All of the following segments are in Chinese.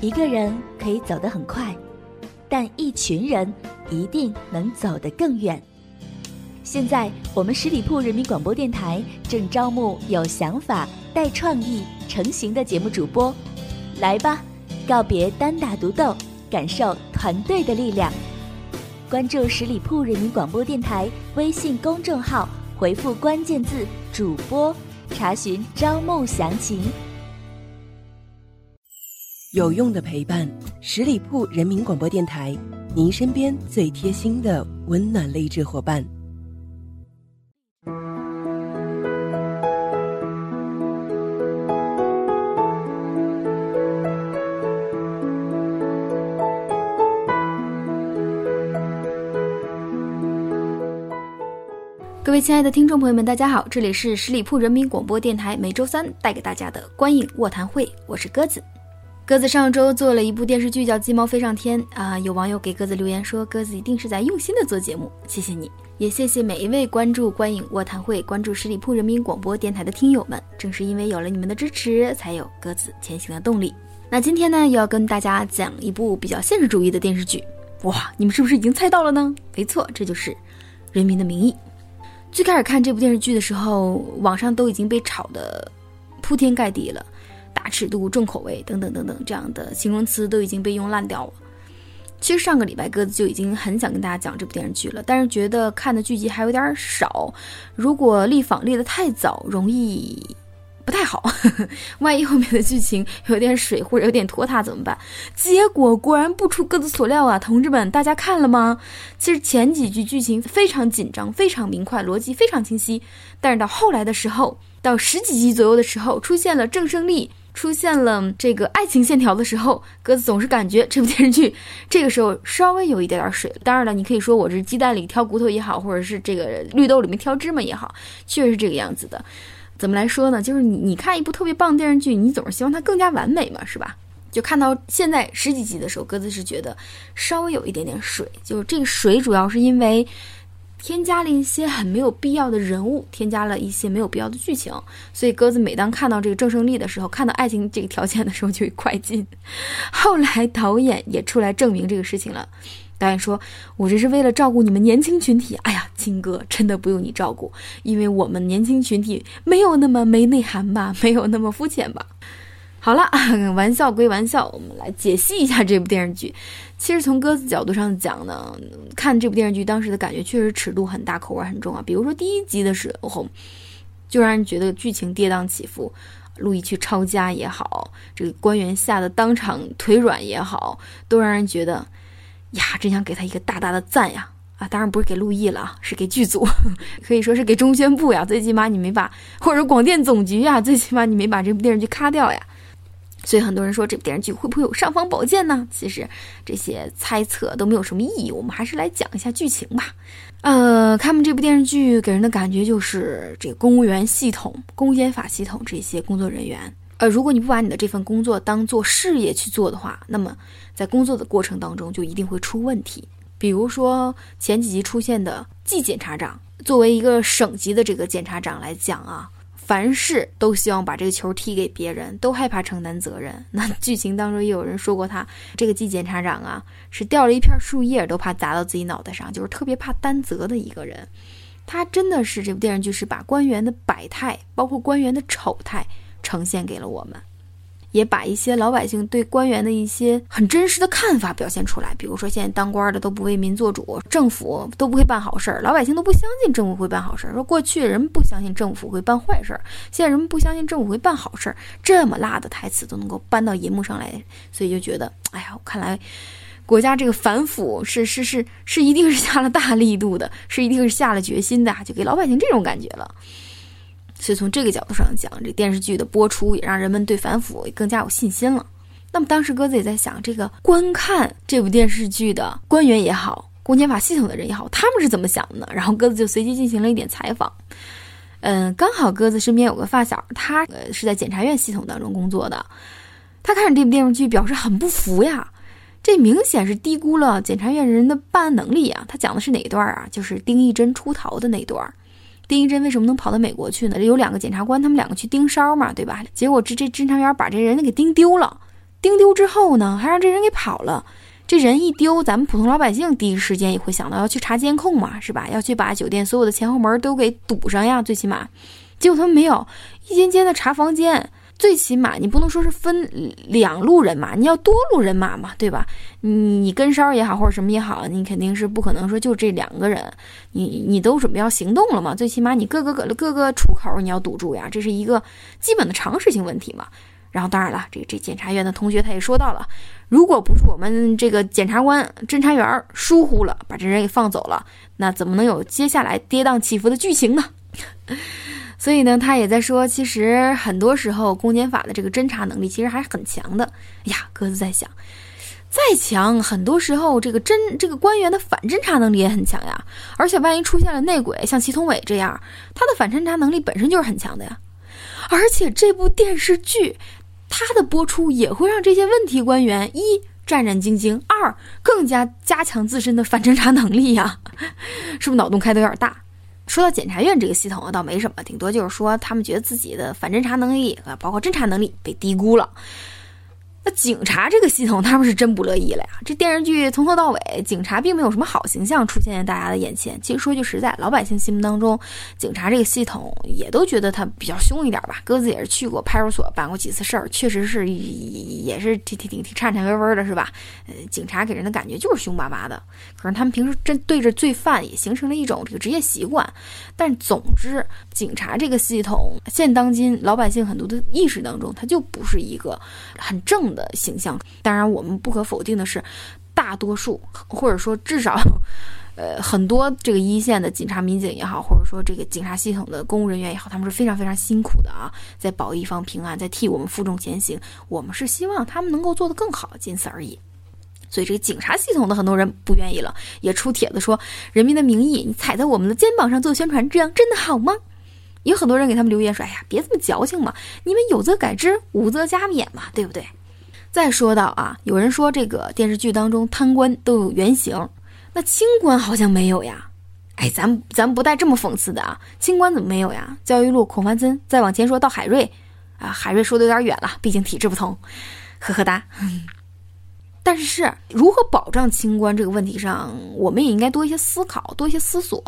一个人可以走得很快，但一群人一定能走得更远。现在，我们十里铺人民广播电台正招募有想法、带创意、成型的节目主播，来吧，告别单打独斗，感受团队的力量。关注十里铺人民广播电台微信公众号，回复关键字“主播”，查询招募详情。有用的陪伴，十里铺人民广播电台，您身边最贴心的温暖励志伙伴。各位亲爱的听众朋友们，大家好，这里是十里铺人民广播电台，每周三带给大家的观影卧谈会，我是鸽子。鸽子上周做了一部电视剧叫《鸡毛飞上天》啊，有网友给鸽子留言说，鸽子一定是在用心的做节目，谢谢你，也谢谢每一位关注观影卧谈会、关注十里铺人民广播电台的听友们，正是因为有了你们的支持，才有鸽子前行的动力。那今天呢，又要跟大家讲一部比较现实主义的电视剧，哇，你们是不是已经猜到了呢？没错，这就是《人民的名义》。最开始看这部电视剧的时候，网上都已经被炒得铺天盖地了，尺度、重口味等等等等这样的形容词都已经被用烂掉了。其实上个礼拜鸽子就已经很想跟大家讲这部电视剧了，但是觉得看的剧集还有点少，如果立访立得太早，容易不太好。万一后面的剧情有点水或者有点拖沓怎么办？结果果然不出鸽子所料啊，同志们，大家看了吗？其实前几集剧情非常紧张，非常明快，逻辑非常清晰。但是到后来的时候，到十几集左右的时候，出现了郑胜利，出现了这个爱情线条的时候，鸽子总是感觉这部电视剧 这个时候稍微有一点点水。当然了，你可以说我是鸡蛋里挑骨头也好，或者是这个绿豆里面挑芝麻也好，确实是这个样子的。怎么来说呢？就是你你看一部特别棒的电视剧，你总是希望它更加完美嘛，是吧？就看到现在十几集的时候，鸽子是觉得稍微有一点点水，就是这个水主要是因为添加了一些很没有必要的人物，添加了一些没有必要的剧情，所以鸽子每当看到这个郑胜利的时候，看到爱情这个条件的时候就会快进。后来导演也出来证明这个事情了。导演说：“我这是为了照顾你们年轻群体。哎呀，金哥真的不用你照顾，因为我们年轻群体没有那么没内涵吧，没有那么肤浅吧。”好了，玩笑归玩笑，我们来解析一下这部电视剧。其实从鸽子角度上讲呢，看这部电视剧当时的感觉确实尺度很大，口味很重啊。比如说第一集的时候，就让人觉得剧情跌宕起伏，陆毅去抄家也好，这个官员吓得当场腿软也好，都让人觉得。呀，真想给他一个大大的赞呀！啊，当然不是给陆毅了，是给剧组，可以说是给中宣部呀。最起码你没把，或者广电总局呀，最起码你没把这部电视剧咔掉呀。所以很多人说这部电视剧会不会有尚方宝剑呢？其实这些猜测都没有什么意义，我们还是来讲一下剧情吧。呃，看这部电视剧给人的感觉就是这个公务员系统、公检法系统这些工作人员。呃，如果你不把你的这份工作当做事业去做的话，那么在工作的过程当中就一定会出问题。比如说前几集出现的季检察长，作为一个省级的这个检察长来讲啊，凡事都希望把这个球踢给别人，都害怕承担责任。那 剧情当中也有人说过，他这个季检察长啊，是掉了一片树叶都怕砸到自己脑袋上，就是特别怕担责的一个人。他真的是这部电视剧是把官员的百态，包括官员的丑态。呈现给了我们，也把一些老百姓对官员的一些很真实的看法表现出来。比如说，现在当官的都不为民做主，政府都不会办好事儿，老百姓都不相信政府会办好事儿。说过去人不相信政府会办坏事儿，现在人们不相信政府会办好事儿，这么辣的台词都能够搬到银幕上来，所以就觉得，哎呀，看来国家这个反腐是是是是一定是下了大力度的，是一定是下了决心的，就给老百姓这种感觉了。所以从这个角度上讲，这电视剧的播出也让人们对反腐更加有信心了。那么当时鸽子也在想，这个观看这部电视剧的官员也好，公检法系统的人也好，他们是怎么想的呢？然后鸽子就随机进行了一点采访。嗯，刚好鸽子身边有个发小，他呃是在检察院系统当中工作的，他看着这部电视剧表示很不服呀，这明显是低估了检察院人的办案能力啊。他讲的是哪段啊？就是丁义珍出逃的那段。丁义珍为什么能跑到美国去呢？有两个检察官，他们两个去盯梢嘛，对吧？结果这这侦查员把这人给盯丢了，盯丢之后呢，还让这人给跑了。这人一丢，咱们普通老百姓第一时间也会想到要去查监控嘛，是吧？要去把酒店所有的前后门都给堵上呀，最起码。结果他们没有，一间间的查房间。最起码你不能说是分两路人马，你要多路人马嘛，对吧？你你跟梢也好，或者什么也好，你肯定是不可能说就这两个人，你你都准备要行动了嘛？最起码你各个各各个出口你要堵住呀，这是一个基本的常识性问题嘛。然后当然了，这这检察院的同学他也说到了，如果不是我们这个检察官侦查员疏忽了，把这人给放走了，那怎么能有接下来跌宕起伏的剧情呢？所以呢，他也在说，其实很多时候公检法的这个侦查能力其实还是很强的。哎呀，鸽子在想，再强，很多时候这个侦这个官员的反侦查能力也很强呀。而且万一出现了内鬼，像祁同伟这样，他的反侦查能力本身就是很强的呀。而且这部电视剧，它的播出也会让这些问题官员一战战兢兢，二更加加强自身的反侦查能力呀。是不是脑洞开的有点大？说到检察院这个系统啊，倒没什么，顶多就是说他们觉得自己的反侦查能力啊，包括侦查能力被低估了。那警察这个系统，他们是真不乐意了呀！这电视剧从头到尾，警察并没有什么好形象出现在大家的眼前。其实说句实在，老百姓心目当中，警察这个系统也都觉得他比较凶一点吧。鸽子也是去过派出所办过几次事儿，确实是也是挺挺挺挺颤颤巍巍的，是吧？呃，警察给人的感觉就是凶巴巴的。可是他们平时针对着罪犯，也形成了一种这个职业习惯。但总之，警察这个系统，现当今老百姓很多的意识当中，它就不是一个很正。的形象，当然我们不可否定的是，大多数 或者说至少，呃，很多这个一线的警察民警也好，或者说这个警察系统的公务人员也好，他们是非常非常辛苦的啊，在保一方平安，在替我们负重前行。我们是希望他们能够做得更好，仅此而已。所以这个警察系统的很多人不愿意了，也出帖子说：“人民的名义，你踩在我们的肩膀上做宣传，这样真的好吗？”有很多人给他们留言说：“哎呀，别这么矫情嘛，你们有则改之，无则加勉嘛，对不对？”再说到啊，有人说这个电视剧当中贪官都有原型，那清官好像没有呀。哎，咱咱不带这么讽刺的啊，清官怎么没有呀？焦裕禄、孔繁森，再往前说到海瑞，啊，海瑞说的有点远了，毕竟体制不同，呵呵哒。但是如何保障清官这个问题上，我们也应该多一些思考，多一些思索。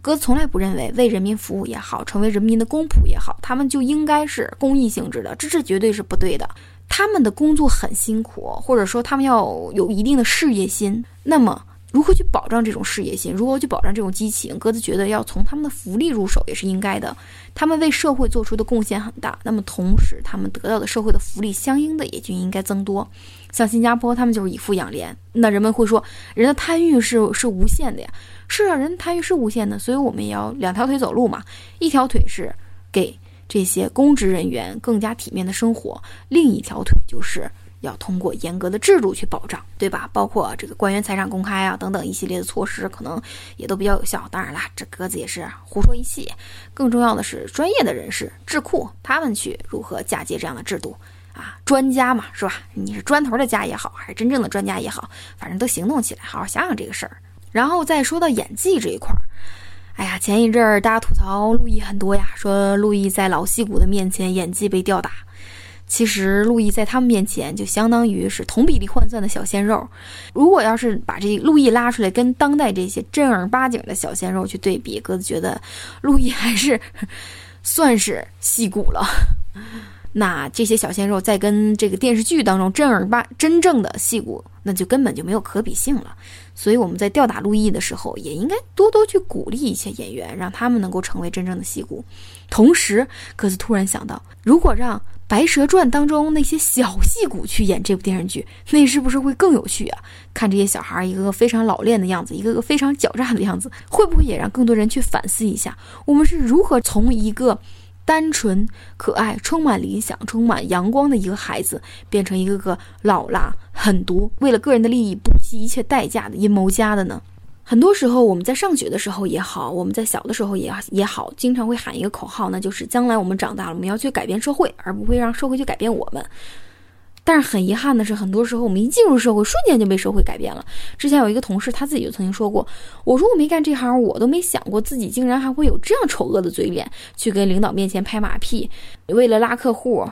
哥从来不认为为人民服务也好，成为人民的公仆也好，他们就应该是公益性质的，这这绝对是不对的。他们的工作很辛苦，或者说他们要有一定的事业心。那么，如何去保障这种事业心？如何去保障这种激情？鸽子觉得要从他们的福利入手也是应该的。他们为社会做出的贡献很大，那么同时他们得到的社会的福利相应的也就应该增多。像新加坡，他们就是以富养廉。那人们会说，人的贪欲是是无限的呀。是啊，人贪欲是无限的，所以我们也要两条腿走路嘛。一条腿是给。这些公职人员更加体面的生活，另一条腿就是要通过严格的制度去保障，对吧？包括这个官员财产公开啊等等一系列的措施，可能也都比较有效。当然啦，这鸽子也是胡说一气。更重要的是，专业的人士智库他们去如何嫁接这样的制度啊？专家嘛，是吧？你是砖头的家也好，还是真正的专家也好，反正都行动起来，好好想想这个事儿。然后再说到演技这一块儿。哎呀，前一阵儿大家吐槽陆毅很多呀，说陆毅在老戏骨的面前演技被吊打。其实陆毅在他们面前就相当于是同比例换算的小鲜肉。如果要是把这陆毅拉出来跟当代这些正儿八经的小鲜肉去对比，鸽子觉得陆毅还是 算是戏骨了。那这些小鲜肉在跟这个电视剧当中正儿八真正的戏骨，那就根本就没有可比性了。所以我们在吊打陆毅的时候，也应该多多去鼓励一些演员，让他们能够成为真正的戏骨。同时，鸽子突然想到，如果让《白蛇传》当中那些小戏骨去演这部电视剧，那是不是会更有趣啊？看这些小孩一个个非常老练的样子，一个个非常狡诈的样子，会不会也让更多人去反思一下，我们是如何从一个？单纯、可爱、充满理想、充满阳光的一个孩子，变成一个个老辣、狠毒、为了个人的利益不惜一切代价的阴谋家的呢？很多时候，我们在上学的时候也好，我们在小的时候也也好，经常会喊一个口号，那就是将来我们长大了，我们要去改变社会，而不会让社会去改变我们。但是很遗憾的是，很多时候我们一进入社会，瞬间就被社会改变了。之前有一个同事，他自己就曾经说过：“我如果没干这行，我都没想过自己竟然还会有这样丑恶的嘴脸，去跟领导面前拍马屁，为了拉客户，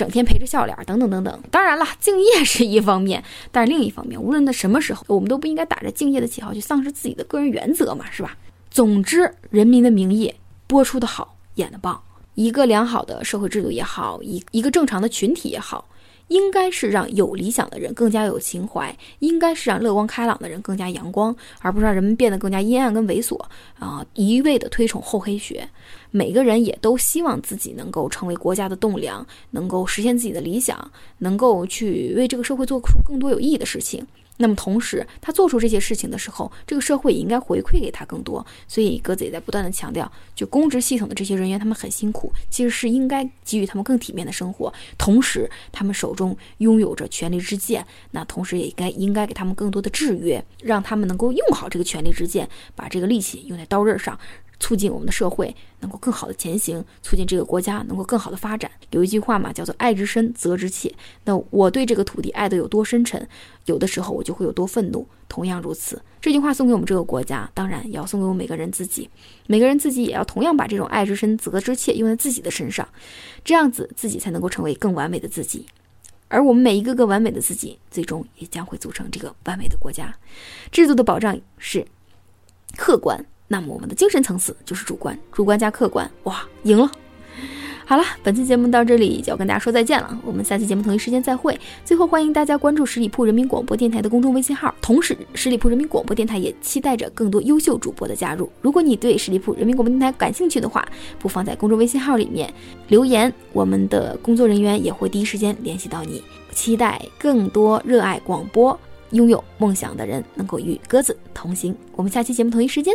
整天陪着笑脸，等等等等。”当然了，敬业是一方面，但是另一方面，无论在什么时候，我们都不应该打着敬业的旗号去丧失自己的个人原则嘛，是吧？总之，《人民的名义》播出的好，演的棒，一个良好的社会制度也好，一一个正常的群体也好。应该是让有理想的人更加有情怀，应该是让乐观开朗的人更加阳光，而不是让人们变得更加阴暗跟猥琐啊！一味的推崇厚黑学，每个人也都希望自己能够成为国家的栋梁，能够实现自己的理想，能够去为这个社会做出更多有意义的事情。那么同时，他做出这些事情的时候，这个社会也应该回馈给他更多。所以，鸽子也在不断的强调，就公职系统的这些人员，他们很辛苦，其实是应该给予他们更体面的生活。同时，他们手中拥有着权力之剑，那同时也应该应该给他们更多的制约，让他们能够用好这个权力之剑，把这个力气用在刀刃上。促进我们的社会能够更好的前行，促进这个国家能够更好的发展。有一句话嘛，叫做“爱之深，责之切”。那我对这个土地爱得有多深沉，有的时候我就会有多愤怒。同样如此，这句话送给我们这个国家，当然也要送给我们每个人自己。每个人自己也要同样把这种爱之深，责之切用在自己的身上，这样子自己才能够成为更完美的自己。而我们每一个个完美的自己，最终也将会组成这个完美的国家。制度的保障是客观。那么我们的精神层次就是主观，主观加客观，哇，赢了！好了，本期节目到这里就要跟大家说再见了，我们下期节目同一时间再会。最后欢迎大家关注十里铺人民广播电台的公众微信号，同时十里铺人民广播电台也期待着更多优秀主播的加入。如果你对十里铺人民广播电台感兴趣的话，不妨在公众微信号里面留言，我们的工作人员也会第一时间联系到你。期待更多热爱广播、拥有梦想的人能够与鸽子同行。我们下期节目同一时间。